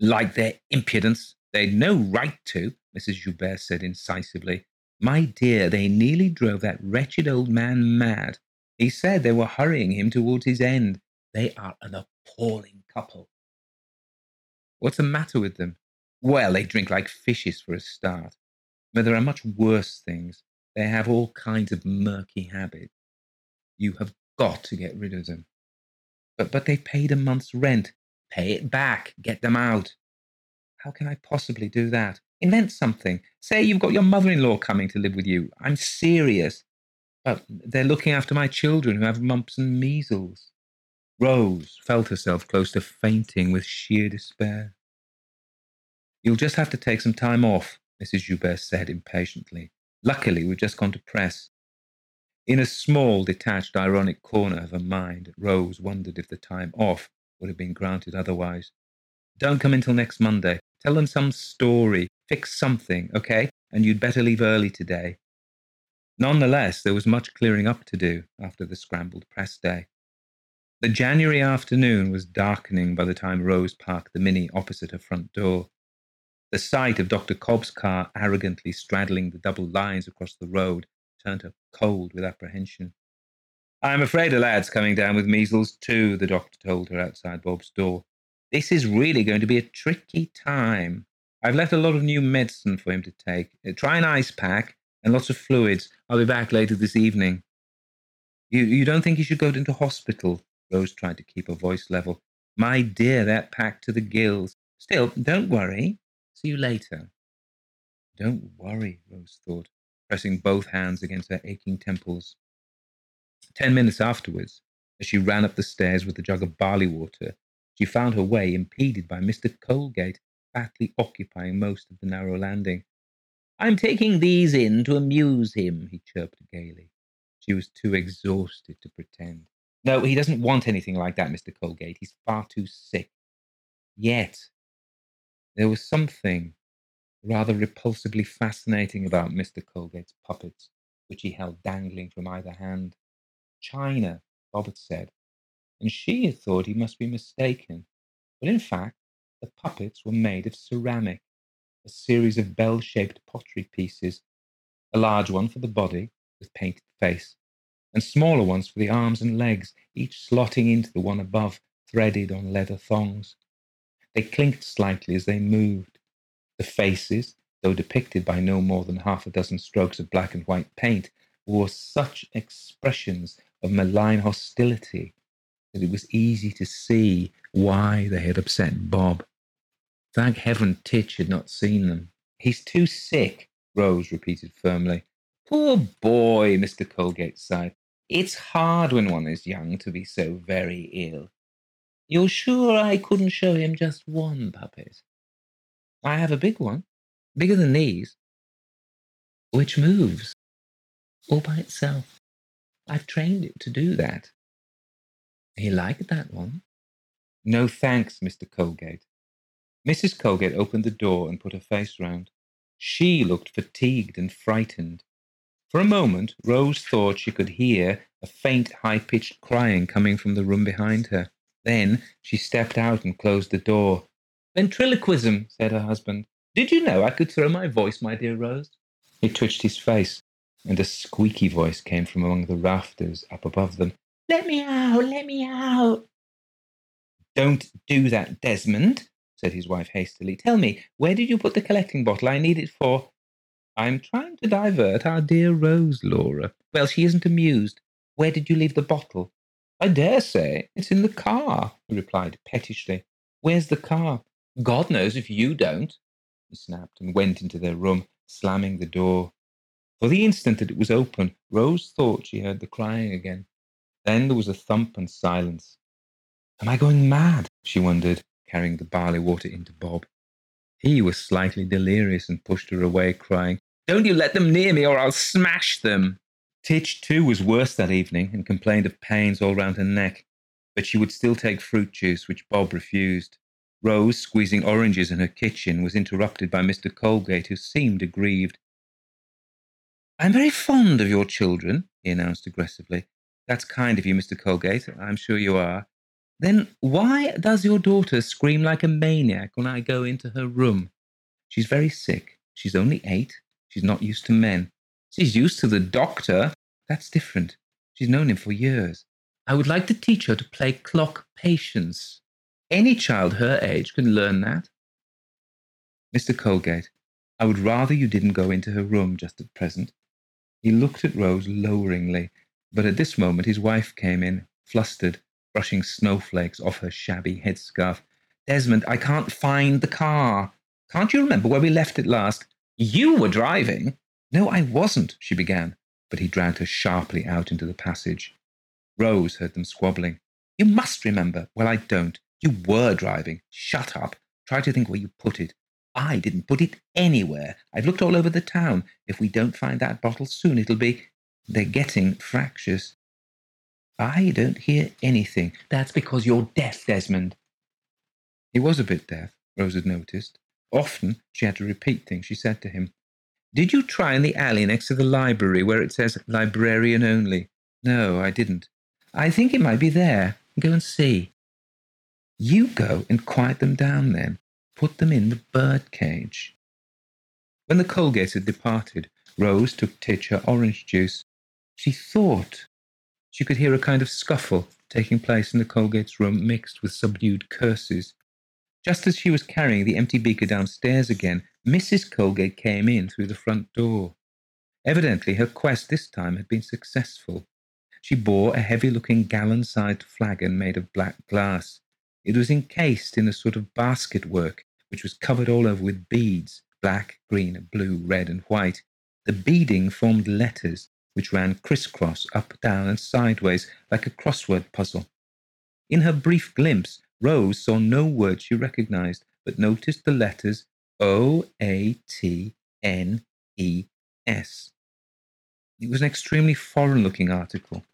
Like their impudence. They'd no right to, Mrs. Joubert said incisively. My dear, they nearly drove that wretched old man mad. He said they were hurrying him towards his end. They are an appalling couple. What's the matter with them? Well, they drink like fishes for a start. But there are much worse things. They have all kinds of murky habits. You have got to get rid of them. But, but they paid a month's rent. Pay it back. Get them out. How can I possibly do that? Invent something. Say you've got your mother in law coming to live with you. I'm serious. But they're looking after my children who have mumps and measles. Rose felt herself close to fainting with sheer despair. You'll just have to take some time off, Mrs. Joubert said impatiently. Luckily, we've just gone to press. In a small, detached, ironic corner of her mind, Rose wondered if the time off would have been granted otherwise. Don't come until next Monday. Tell them some story. Fix something, okay? And you'd better leave early today. Nonetheless, there was much clearing up to do after the scrambled press day. The January afternoon was darkening by the time Rose parked the Mini opposite her front door. The sight of Dr. Cobb's car arrogantly straddling the double lines across the road turned her cold with apprehension. I'm afraid a lad's coming down with measles too, the doctor told her outside Bob's door. This is really going to be a tricky time. I've left a lot of new medicine for him to take. Uh, try an ice pack and lots of fluids. I'll be back later this evening. You, you don't think he should go into hospital? Rose tried to keep her voice level. My dear, that packed to the gills. Still, don't worry. See you later. Don't worry, Rose thought, pressing both hands against her aching temples. Ten minutes afterwards, as she ran up the stairs with a jug of barley water, she found her way impeded by Mr. Colgate, fatly occupying most of the narrow landing. I'm taking these in to amuse him, he chirped gaily. She was too exhausted to pretend. No, he doesn't want anything like that, Mr. Colgate. He's far too sick. Yet, there was something rather repulsively fascinating about Mr. Colgate's puppets, which he held dangling from either hand. China, Bob had said, and she had thought he must be mistaken. But in fact, the puppets were made of ceramic, a series of bell shaped pottery pieces, a large one for the body, with painted face, and smaller ones for the arms and legs, each slotting into the one above, threaded on leather thongs. They clinked slightly as they moved. The faces, though depicted by no more than half a dozen strokes of black and white paint, wore such expressions of malign hostility that it was easy to see why they had upset Bob. Thank heaven Titch had not seen them. He's too sick, Rose repeated firmly. Poor boy, Mr. Colgate sighed. It's hard when one is young to be so very ill. You're sure I couldn't show him just one puppet? I have a big one, bigger than these, which moves all by itself. I've trained it to do that. He liked that one. No thanks, Mr. Colgate. Mrs. Colgate opened the door and put her face round. She looked fatigued and frightened. For a moment, Rose thought she could hear a faint, high pitched crying coming from the room behind her. Then she stepped out and closed the door. Ventriloquism, said her husband. Did you know I could throw my voice, my dear Rose? He twitched his face, and a squeaky voice came from among the rafters up above them. Let me out, let me out. Don't do that, Desmond, said his wife hastily. Tell me, where did you put the collecting bottle? I need it for. I'm trying to divert our dear Rose, Laura. Well, she isn't amused. Where did you leave the bottle? I dare say it's in the car, he replied pettishly. Where's the car? God knows if you don't, he snapped and went into their room, slamming the door. For the instant that it was open, Rose thought she heard the crying again. Then there was a thump and silence. Am I going mad? she wondered, carrying the barley water into Bob. He was slightly delirious and pushed her away, crying, Don't you let them near me or I'll smash them. Titch, too, was worse that evening and complained of pains all round her neck, but she would still take fruit juice, which Bob refused. Rose, squeezing oranges in her kitchen, was interrupted by Mr. Colgate, who seemed aggrieved. I'm very fond of your children, he announced aggressively. That's kind of you, Mr. Colgate. I'm sure you are. Then why does your daughter scream like a maniac when I go into her room? She's very sick. She's only eight. She's not used to men. She's used to the doctor. That's different. She's known him for years. I would like to teach her to play clock patience. Any child her age can learn that. Mr. Colgate, I would rather you didn't go into her room just at present. He looked at Rose loweringly, but at this moment his wife came in, flustered, brushing snowflakes off her shabby headscarf. Desmond, I can't find the car. Can't you remember where we left it last? You were driving. No, I wasn't, she began, but he dragged her sharply out into the passage. Rose heard them squabbling. You must remember. Well, I don't. You were driving. Shut up. Try to think where you put it. I didn't put it anywhere. I've looked all over the town. If we don't find that bottle soon, it'll be. They're getting fractious. I don't hear anything. That's because you're deaf, Desmond. He was a bit deaf, Rose had noticed. Often she had to repeat things she said to him. Did you try in the alley next to the library where it says librarian only? No, I didn't. I think it might be there. Go and see. You go and quiet them down then. Put them in the bird cage. When the Colgates had departed, Rose took Titch her orange juice. She thought she could hear a kind of scuffle taking place in the Colgate's room mixed with subdued curses. Just as she was carrying the empty beaker downstairs again, Mrs. Colgate came in through the front door. Evidently, her quest this time had been successful. She bore a heavy looking gallon sized flagon made of black glass. It was encased in a sort of basket work, which was covered all over with beads black, green, blue, red, and white. The beading formed letters which ran crisscross, up, down, and sideways like a crossword puzzle. In her brief glimpse, Rose saw no word she recognized, but noticed the letters O A T N E S. It was an extremely foreign looking article.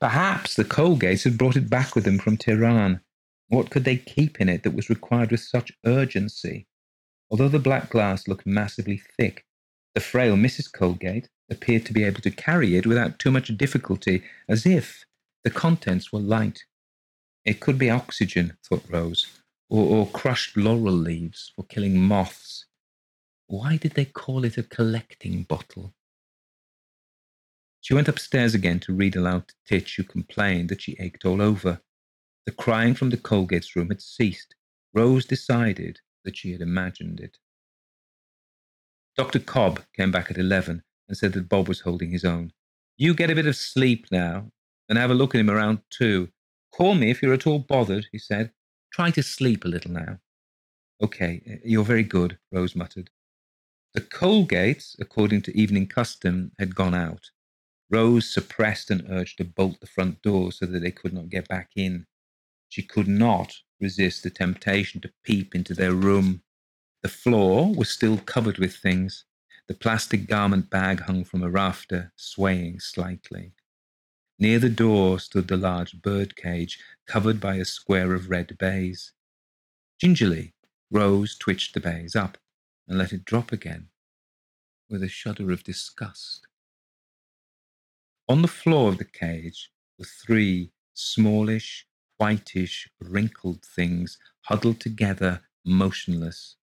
Perhaps the Colgates had brought it back with them from Tehran. What could they keep in it that was required with such urgency? Although the black glass looked massively thick, the frail Mrs. Colgate appeared to be able to carry it without too much difficulty, as if the contents were light. It could be oxygen, thought Rose, or, or crushed laurel leaves for killing moths. Why did they call it a collecting bottle? She went upstairs again to read aloud to Titch, who complained that she ached all over. The crying from the Colgate's room had ceased. Rose decided that she had imagined it. Dr. Cobb came back at 11 and said that Bob was holding his own. You get a bit of sleep now and have a look at him around two. Call me if you're at all bothered, he said. Try to sleep a little now. Okay, you're very good, Rose muttered. The Colgates, according to evening custom, had gone out. Rose suppressed an urge to bolt the front door so that they could not get back in. She could not resist the temptation to peep into their room. The floor was still covered with things. The plastic garment bag hung from a rafter, swaying slightly. Near the door stood the large bird cage, covered by a square of red baize. Gingerly, Rose twitched the baize up and let it drop again with a shudder of disgust. On the floor of the cage were three smallish, whitish, wrinkled things huddled together, motionless.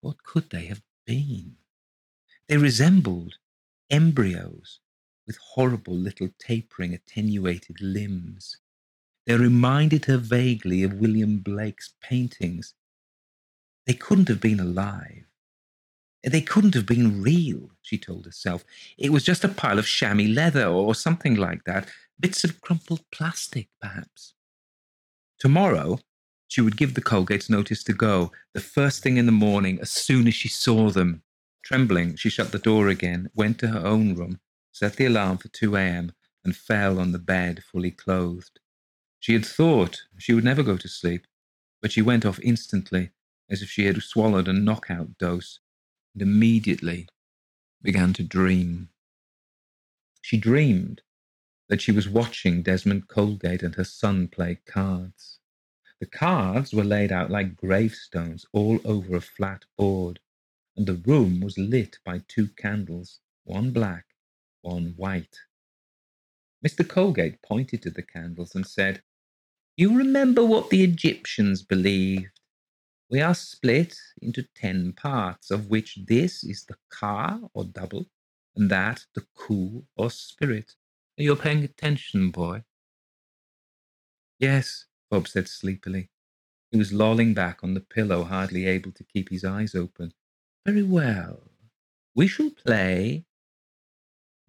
What could they have been? They resembled embryos with horrible little tapering, attenuated limbs. They reminded her vaguely of William Blake's paintings. They couldn't have been alive. They couldn't have been real, she told herself. It was just a pile of chamois leather or something like that, bits of crumpled plastic, perhaps. Tomorrow, she would give the Colgates notice to go, the first thing in the morning, as soon as she saw them. Trembling, she shut the door again, went to her own room, set the alarm for 2 a.m., and fell on the bed fully clothed. She had thought she would never go to sleep, but she went off instantly, as if she had swallowed a knockout dose, and immediately began to dream. She dreamed that she was watching Desmond Colgate and her son play cards. The cards were laid out like gravestones all over a flat board, and the room was lit by two candles, one black one white. Mr. Colgate pointed to the candles and said, You remember what the Egyptians believed. We are split into ten parts, of which this is the ka or double, and that the ku or spirit. Are you paying attention, boy? Yes, Bob said sleepily. He was lolling back on the pillow, hardly able to keep his eyes open. Very well. We shall play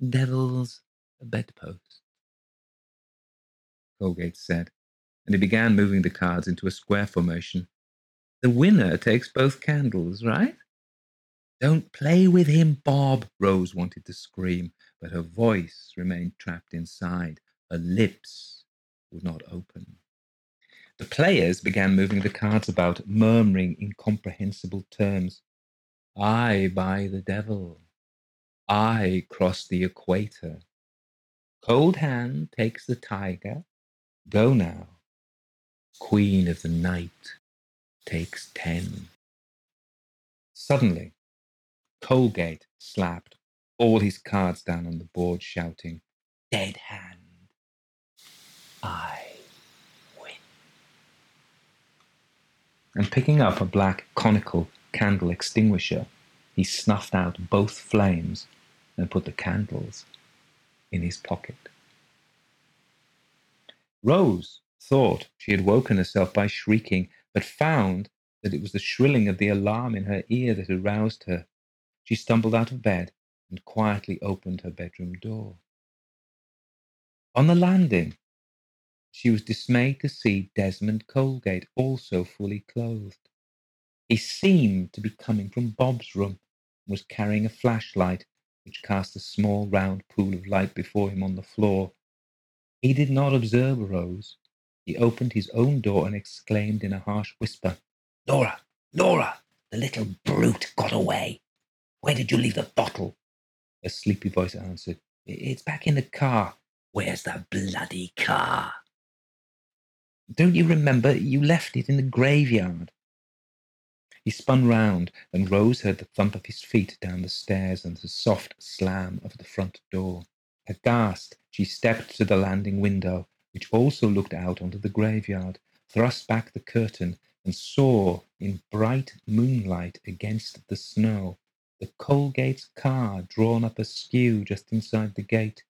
Devil's bedpost, Colgate said, and he began moving the cards into a square formation. The winner takes both candles, right? Don't play with him, Bob, Rose wanted to scream, but her voice remained trapped inside. Her lips would not open. The players began moving the cards about, murmuring incomprehensible terms. I buy the devil. I cross the equator. Cold Hand takes the tiger. Go now. Queen of the night takes ten. Suddenly, Colgate slapped all his cards down on the board, shouting, Dead hand. I win. And picking up a black conical candle extinguisher, he snuffed out both flames and put the candles in his pocket. Rose thought she had woken herself by shrieking, but found that it was the shrilling of the alarm in her ear that had roused her. She stumbled out of bed and quietly opened her bedroom door. On the landing, she was dismayed to see Desmond Colgate also fully clothed. He seemed to be coming from Bob's room and was carrying a flashlight which cast a small round pool of light before him on the floor. He did not observe Rose. He opened his own door and exclaimed in a harsh whisper, Nora, Nora, the little brute got away. Where did you leave the bottle? A sleepy voice answered, It's back in the car. Where's the bloody car? Don't you remember you left it in the graveyard? He spun round, and Rose heard the thump of his feet down the stairs and the soft slam of the front door. Aghast, she stepped to the landing window, which also looked out onto the graveyard, thrust back the curtain, and saw in bright moonlight against the snow the Colgate's car drawn up askew just inside the gate.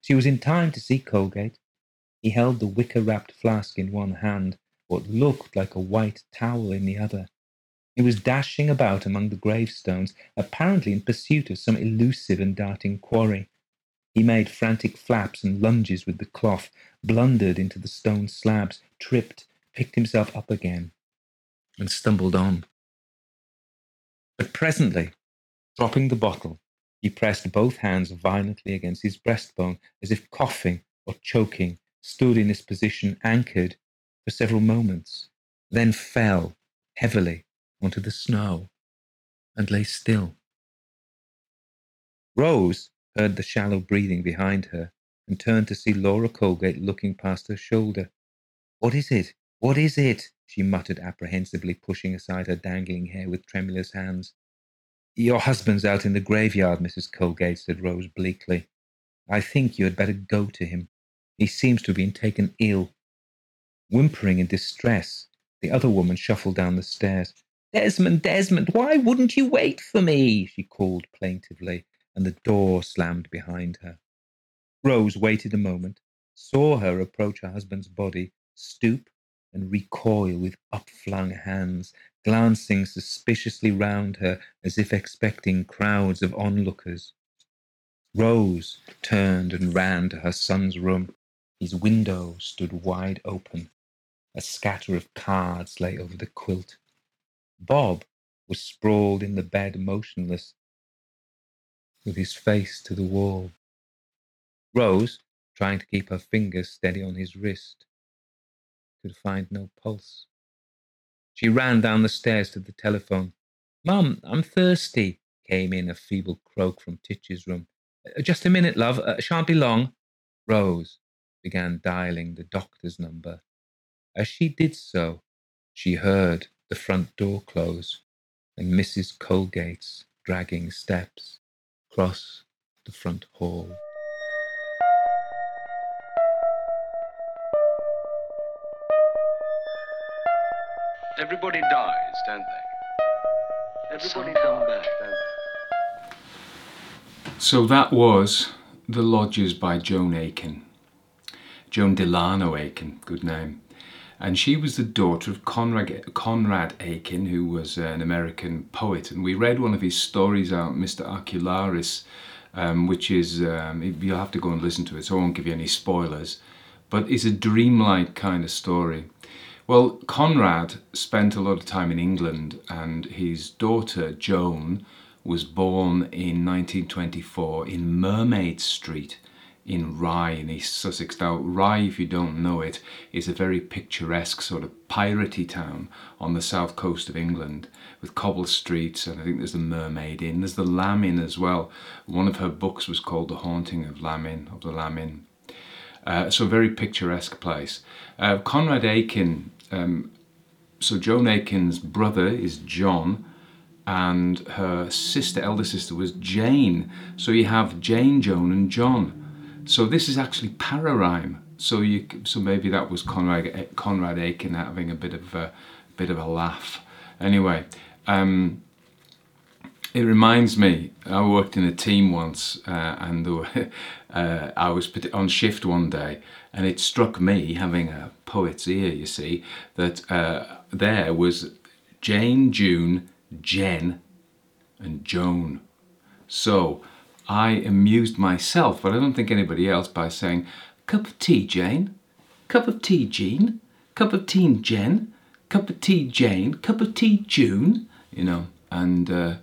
She was in time to see Colgate. He held the wicker wrapped flask in one hand, what looked like a white towel in the other. He was dashing about among the gravestones, apparently in pursuit of some elusive and darting quarry. He made frantic flaps and lunges with the cloth, blundered into the stone slabs, tripped, picked himself up again, and stumbled on. But presently, dropping the bottle, he pressed both hands violently against his breastbone as if coughing or choking, stood in this position anchored for several moments, then fell heavily onto the snow and lay still. Rose heard the shallow breathing behind her and turned to see Laura Colgate looking past her shoulder. What is it? What is it? she muttered apprehensively, pushing aside her dangling hair with tremulous hands. Your husband's out in the graveyard, Mrs. Colgate, said Rose bleakly. I think you had better go to him. He seems to have been taken ill. Whimpering in distress, the other woman shuffled down the stairs. Desmond, Desmond, why wouldn't you wait for me? she called plaintively, and the door slammed behind her. Rose waited a moment, saw her approach her husband's body, stoop, and recoil with upflung hands, glancing suspiciously round her as if expecting crowds of onlookers. Rose turned and ran to her son's room. His window stood wide open. A scatter of cards lay over the quilt. Bob was sprawled in the bed motionless, with his face to the wall. Rose, trying to keep her fingers steady on his wrist, could find no pulse. She ran down the stairs to the telephone. Mum, I'm thirsty, came in a feeble croak from Titch's room. Uh, just a minute, love. Uh, shan't be long. Rose began dialing the doctor's number. As she did so, she heard the front door close and Mrs. Colgate's dragging steps cross the front hall. Everybody dies, don't they? Everybody come back, don't they? So that was The Lodgers by Joan Aiken. Joan Delano Aiken, good name. And she was the daughter of Conrad, Conrad Aiken, who was an American poet. And we read one of his stories out, Mr. Arcularis, um, which is, um, you'll have to go and listen to it, so I won't give you any spoilers. But it's a dreamlike kind of story. Well, Conrad spent a lot of time in England, and his daughter Joan was born in 1924 in Mermaid Street in Rye in East Sussex. Now, Rye, if you don't know it, is a very picturesque sort of piratey town on the south coast of England with cobble streets, and I think there's the Mermaid Inn. There's the Lamb Inn as well. One of her books was called The Haunting of Lamb Inn, of the Lamb Inn. Uh, so, a very picturesque place. Uh, Conrad Aiken um, so Joan Aiken's brother is John, and her sister, elder sister, was Jane. So you have Jane, Joan, and John. So this is actually pararhyme. So you, so maybe that was Conrad Conrad Aiken having a bit of a bit of a laugh. Anyway, um, it reminds me. I worked in a team once, uh, and were, uh, I was on shift one day, and it struck me, having a poet's ear, you see, that uh, there was Jane, June, Jen, and Joan. So I amused myself, but I don't think anybody else, by saying, Cup of tea, Jane. Cup of tea, Jean. Cup of tea, Jen. Cup of tea, Jane. Cup of tea, June. You know, and uh,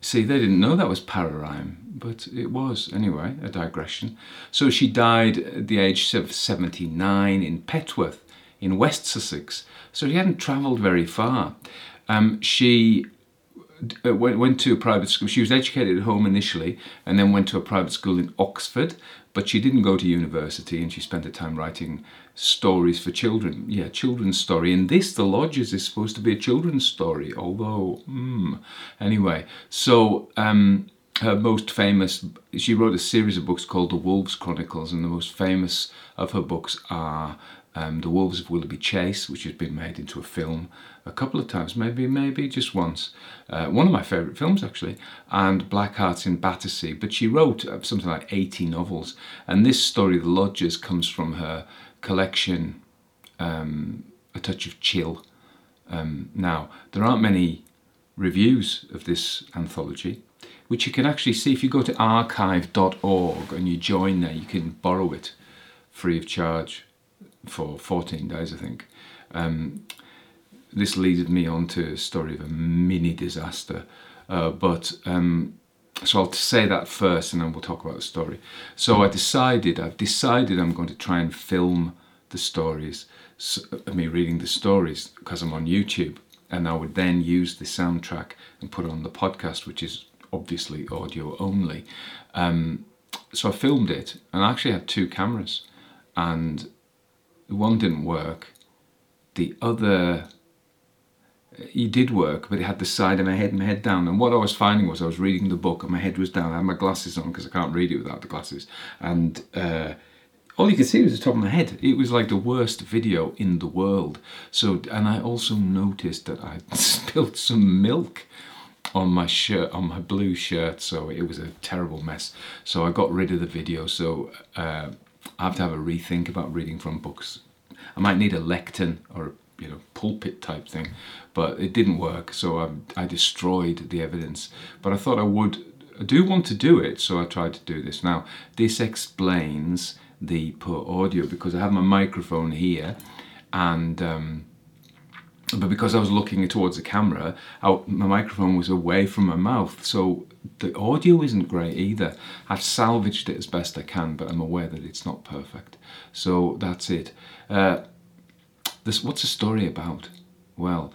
see, they didn't know that was pararhyme but it was anyway a digression. So she died at the age of 79 in Petworth in West Sussex. So she hadn't travelled very far. Um, she went, went to a private school. She was educated at home initially and then went to a private school in Oxford, but she didn't go to university and she spent her time writing stories for children. Yeah, children's story. And this, The Lodgers, is supposed to be a children's story, although, mm, anyway. So, um, her most famous, she wrote a series of books called The Wolves Chronicles, and the most famous of her books are um, The Wolves of Willoughby Chase, which has been made into a film a couple of times, maybe maybe just once. Uh, one of my favourite films, actually, and Black Hearts in Battersea. But she wrote uh, something like 80 novels, and this story, The Lodgers, comes from her collection, um, A Touch of Chill. Um, now, there aren't many reviews of this anthology, which you can actually see if you go to archive.org and you join there, you can borrow it free of charge for 14 days, I think. Um, this leads me on to a story of a mini disaster. Uh, but um, so I'll say that first and then we'll talk about the story. So I decided, I've decided I'm going to try and film the stories, so, me reading the stories because I'm on YouTube. And I would then use the soundtrack and put it on the podcast, which is obviously audio only. Um, so I filmed it and I actually had two cameras and one didn't work. The other it did work, but it had the side of my head and my head down. And what I was finding was I was reading the book and my head was down. I had my glasses on because I can't read it without the glasses. And uh, all you could see was the top of my head. It was like the worst video in the world. So, and I also noticed that I spilled some milk on my shirt, on my blue shirt. So it was a terrible mess. So I got rid of the video. So uh, I have to have a rethink about reading from books. I might need a lectern or you know pulpit type thing, but it didn't work. So I, I destroyed the evidence. But I thought I would I do want to do it, so I tried to do this. Now this explains the poor audio because I have my microphone here, and um, but because I was looking towards the camera, I, my microphone was away from my mouth, so the audio isn't great either. I've salvaged it as best I can, but I'm aware that it's not perfect. So that's it. Uh, this, what's the story about? Well,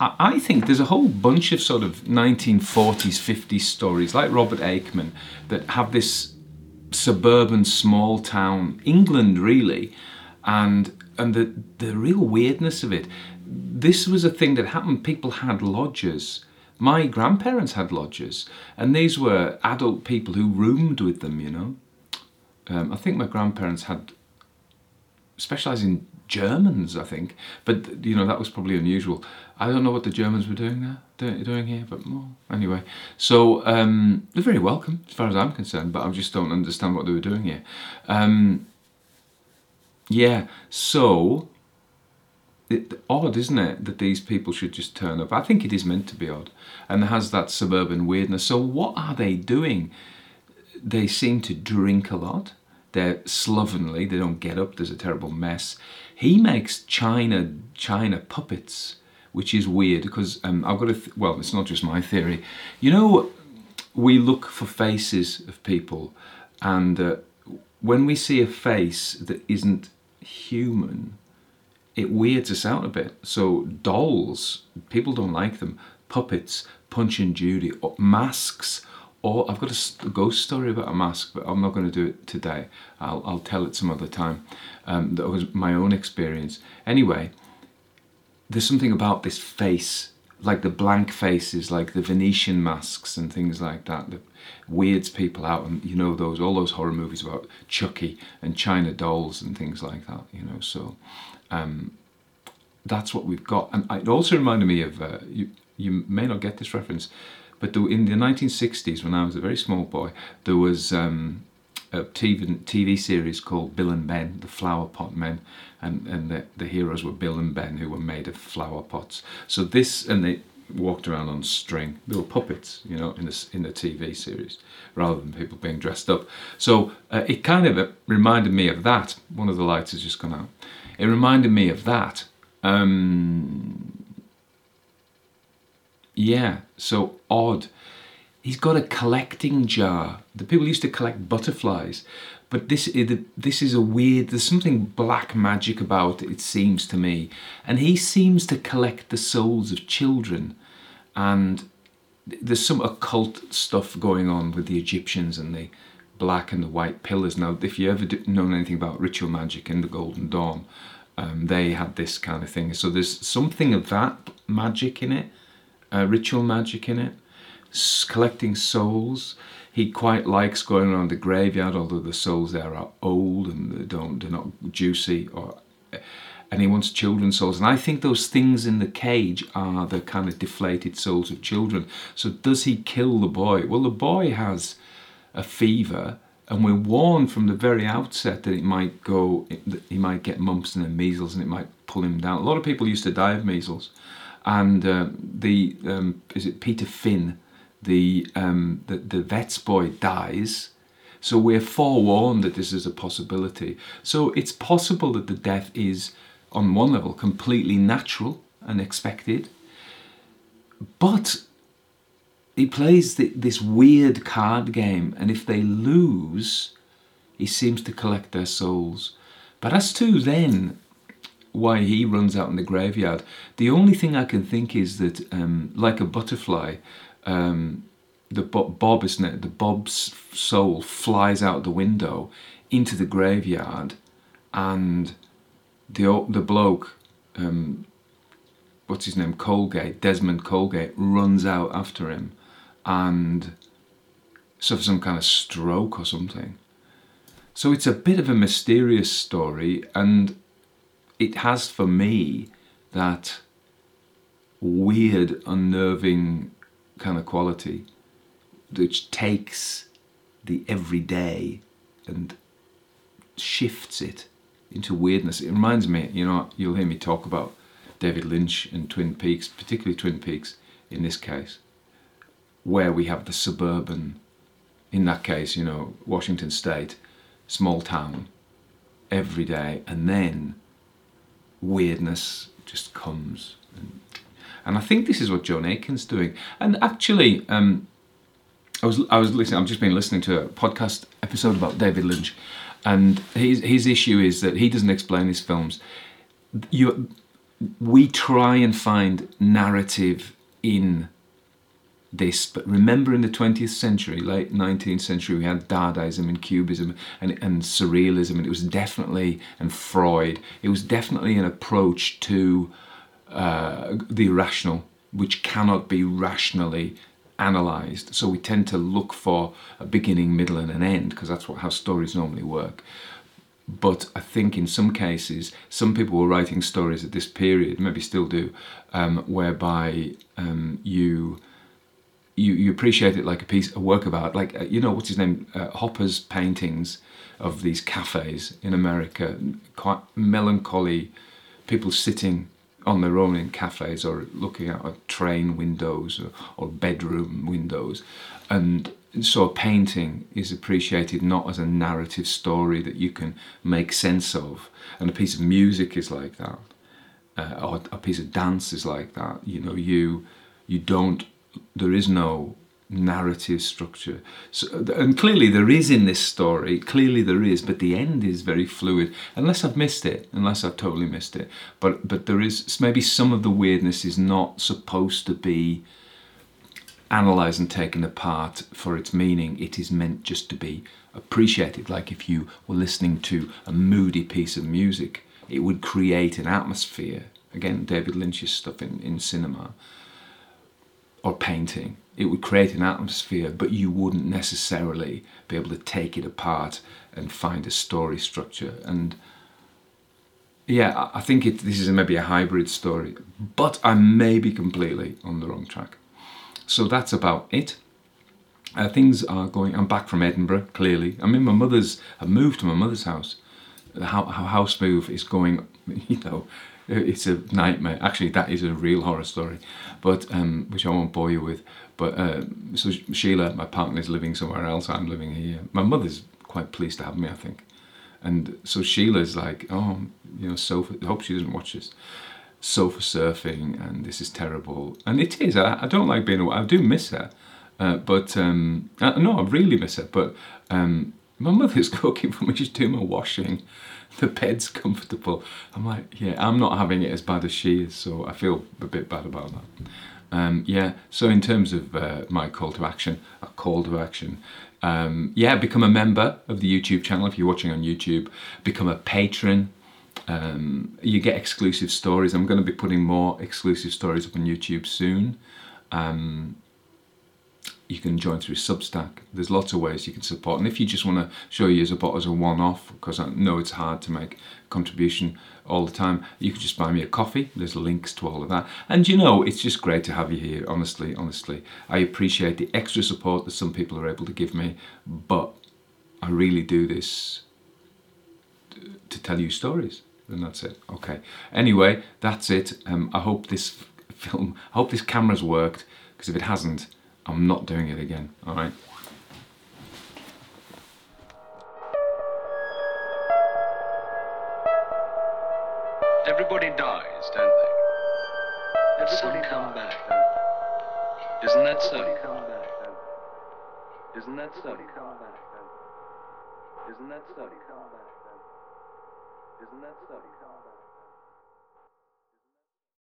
I, think there's a whole bunch of sort of 1940s, 50s stories, like Robert Aickman, that have this suburban small town England really, and and the the real weirdness of it. This was a thing that happened. People had lodgers. My grandparents had lodgers, and these were adult people who roomed with them. You know, um, I think my grandparents had specialised in Germans, I think. But you know that was probably unusual. I don't know what the Germans were doing there, doing here, but well, anyway. So um, they're very welcome as far as I'm concerned, but I just don't understand what they were doing here. Um, yeah, so it, odd, isn't it, that these people should just turn up? I think it is meant to be odd, and has that suburban weirdness. So what are they doing? They seem to drink a lot. They're slovenly. They don't get up. There's a terrible mess. He makes China China puppets, which is weird because um, I've got a th- well, it's not just my theory. You know, we look for faces of people, and uh, when we see a face that isn't human, it weirds us out a bit. So dolls, people don't like them. Puppets, Punch and Judy, masks or I've got a ghost story about a mask, but I'm not going to do it today. I'll, I'll tell it some other time. Um, that was my own experience. Anyway, there's something about this face, like the blank faces, like the Venetian masks and things like that, that weirds people out. And you know those all those horror movies about Chucky and China dolls and things like that. You know, so um, that's what we've got. And it also reminded me of uh, you. You may not get this reference but in the 1960s, when I was a very small boy, there was um, a TV, TV series called Bill and Ben, the Flower Pot Men, and, and the, the heroes were Bill and Ben, who were made of flower pots. So this, and they walked around on string. They were puppets, you know, in the, in the TV series, rather than people being dressed up. So uh, it kind of uh, reminded me of that. One of the lights has just gone out. It reminded me of that. Um, yeah, so odd. He's got a collecting jar. The people used to collect butterflies, but this this is a weird. There's something black magic about it. It seems to me, and he seems to collect the souls of children, and there's some occult stuff going on with the Egyptians and the black and the white pillars. Now, if you ever known anything about ritual magic in the Golden Dawn, um, they had this kind of thing. So there's something of that magic in it, uh, ritual magic in it, s- collecting souls. He quite likes going around the graveyard, although the souls there are old and they don't, they're not juicy or and he wants children's souls. And I think those things in the cage are the kind of deflated souls of children. So does he kill the boy? Well, the boy has a fever, and we're warned from the very outset that it might go, that he might get mumps and then measles, and it might pull him down. A lot of people used to die of measles, and uh, the um, is it Peter Finn, the um, the, the vet's boy dies. So we're forewarned that this is a possibility. So it's possible that the death is, on one level, completely natural and expected. But he plays this weird card game, and if they lose, he seems to collect their souls. But as to then why he runs out in the graveyard, the only thing I can think is that, um, like a butterfly, um, the Bo- Bob, isn't it? The Bob's soul flies out the window into the graveyard, and the the bloke, um, what's his name, Colgate, Desmond Colgate, runs out after him, and suffers some kind of stroke or something. So it's a bit of a mysterious story, and it has for me that weird, unnerving kind of quality which takes the everyday and shifts it into weirdness. It reminds me, you know, you'll hear me talk about David Lynch and Twin Peaks, particularly Twin Peaks in this case, where we have the suburban, in that case, you know, Washington State, small town, every day, and then weirdness just comes. And, and I think this is what Joan Aiken's doing. And actually, um, I was I was listening. I've just been listening to a podcast episode about David Lynch, and his his issue is that he doesn't explain his films. You, we try and find narrative in this, but remember in the 20th century, late 19th century, we had Dadaism and Cubism and, and Surrealism, and it was definitely, and Freud, it was definitely an approach to uh, the irrational, which cannot be rationally analysed. So we tend to look for a beginning, middle, and an end, because that's what, how stories normally work. But I think in some cases, some people were writing stories at this period, maybe still do, um, whereby um, you you, you appreciate it like a piece, a work of art. Like uh, you know, what's his name? Uh, Hopper's paintings of these cafes in America, quite melancholy people sitting on their own in cafes or looking out at train windows or, or bedroom windows, and so a painting is appreciated not as a narrative story that you can make sense of, and a piece of music is like that, uh, or a piece of dance is like that. You know, you you don't there is no narrative structure. So, and clearly there is in this story, clearly there is, but the end is very fluid, unless I've missed it, unless I've totally missed it. But, but there is, maybe some of the weirdness is not supposed to be analysed and taken apart for its meaning. It is meant just to be appreciated, like if you were listening to a moody piece of music, it would create an atmosphere. Again, David Lynch's stuff in, in cinema or painting. It would create an atmosphere, but you wouldn't necessarily be able to take it apart and find a story structure. And yeah, I think it, this is maybe a hybrid story, but I may be completely on the wrong track. So that's about it. Uh, things are going. I'm back from Edinburgh. Clearly, I'm in my mother's. I've moved to my mother's house. The house move is going. You know, it's a nightmare. Actually, that is a real horror story, but um, which I won't bore you with. But uh, so Sheila, my partner, is living somewhere else. I'm living here. My mother's quite pleased to have me, I think. And so Sheila's like, oh, you know, sofa. I hope she doesn't watch this. Sofa surfing, and this is terrible. And it is. I, I don't like being away. I do miss her, uh, but um, I, no, I really miss her. But um, my mother's cooking for me. She's doing my washing. The bed's comfortable. I'm like, yeah, I'm not having it as bad as she is, so I feel a bit bad about that. Um, yeah. So in terms of uh, my call to action, a call to action. Um, yeah, become a member of the YouTube channel if you're watching on YouTube. Become a patron. Um, you get exclusive stories. I'm going to be putting more exclusive stories up on YouTube soon. Um, you can join through Substack. There's lots of ways you can support. And if you just want to show your support as a one-off, because I know it's hard to make contribution all the time, you can just buy me a coffee. There's links to all of that. And you know, it's just great to have you here. Honestly, honestly, I appreciate the extra support that some people are able to give me, but I really do this to tell you stories. And that's it. Okay. Anyway, that's it. Um, I hope this film, I hope this camera's worked, because if it hasn't, I'm not doing it again, alright? Everybody dies, don't they? Everybody come back, don't? Isn't that so? come back, don't? Isn't that so? come back, don't? Isn't that so? come back, don't? Isn't that so?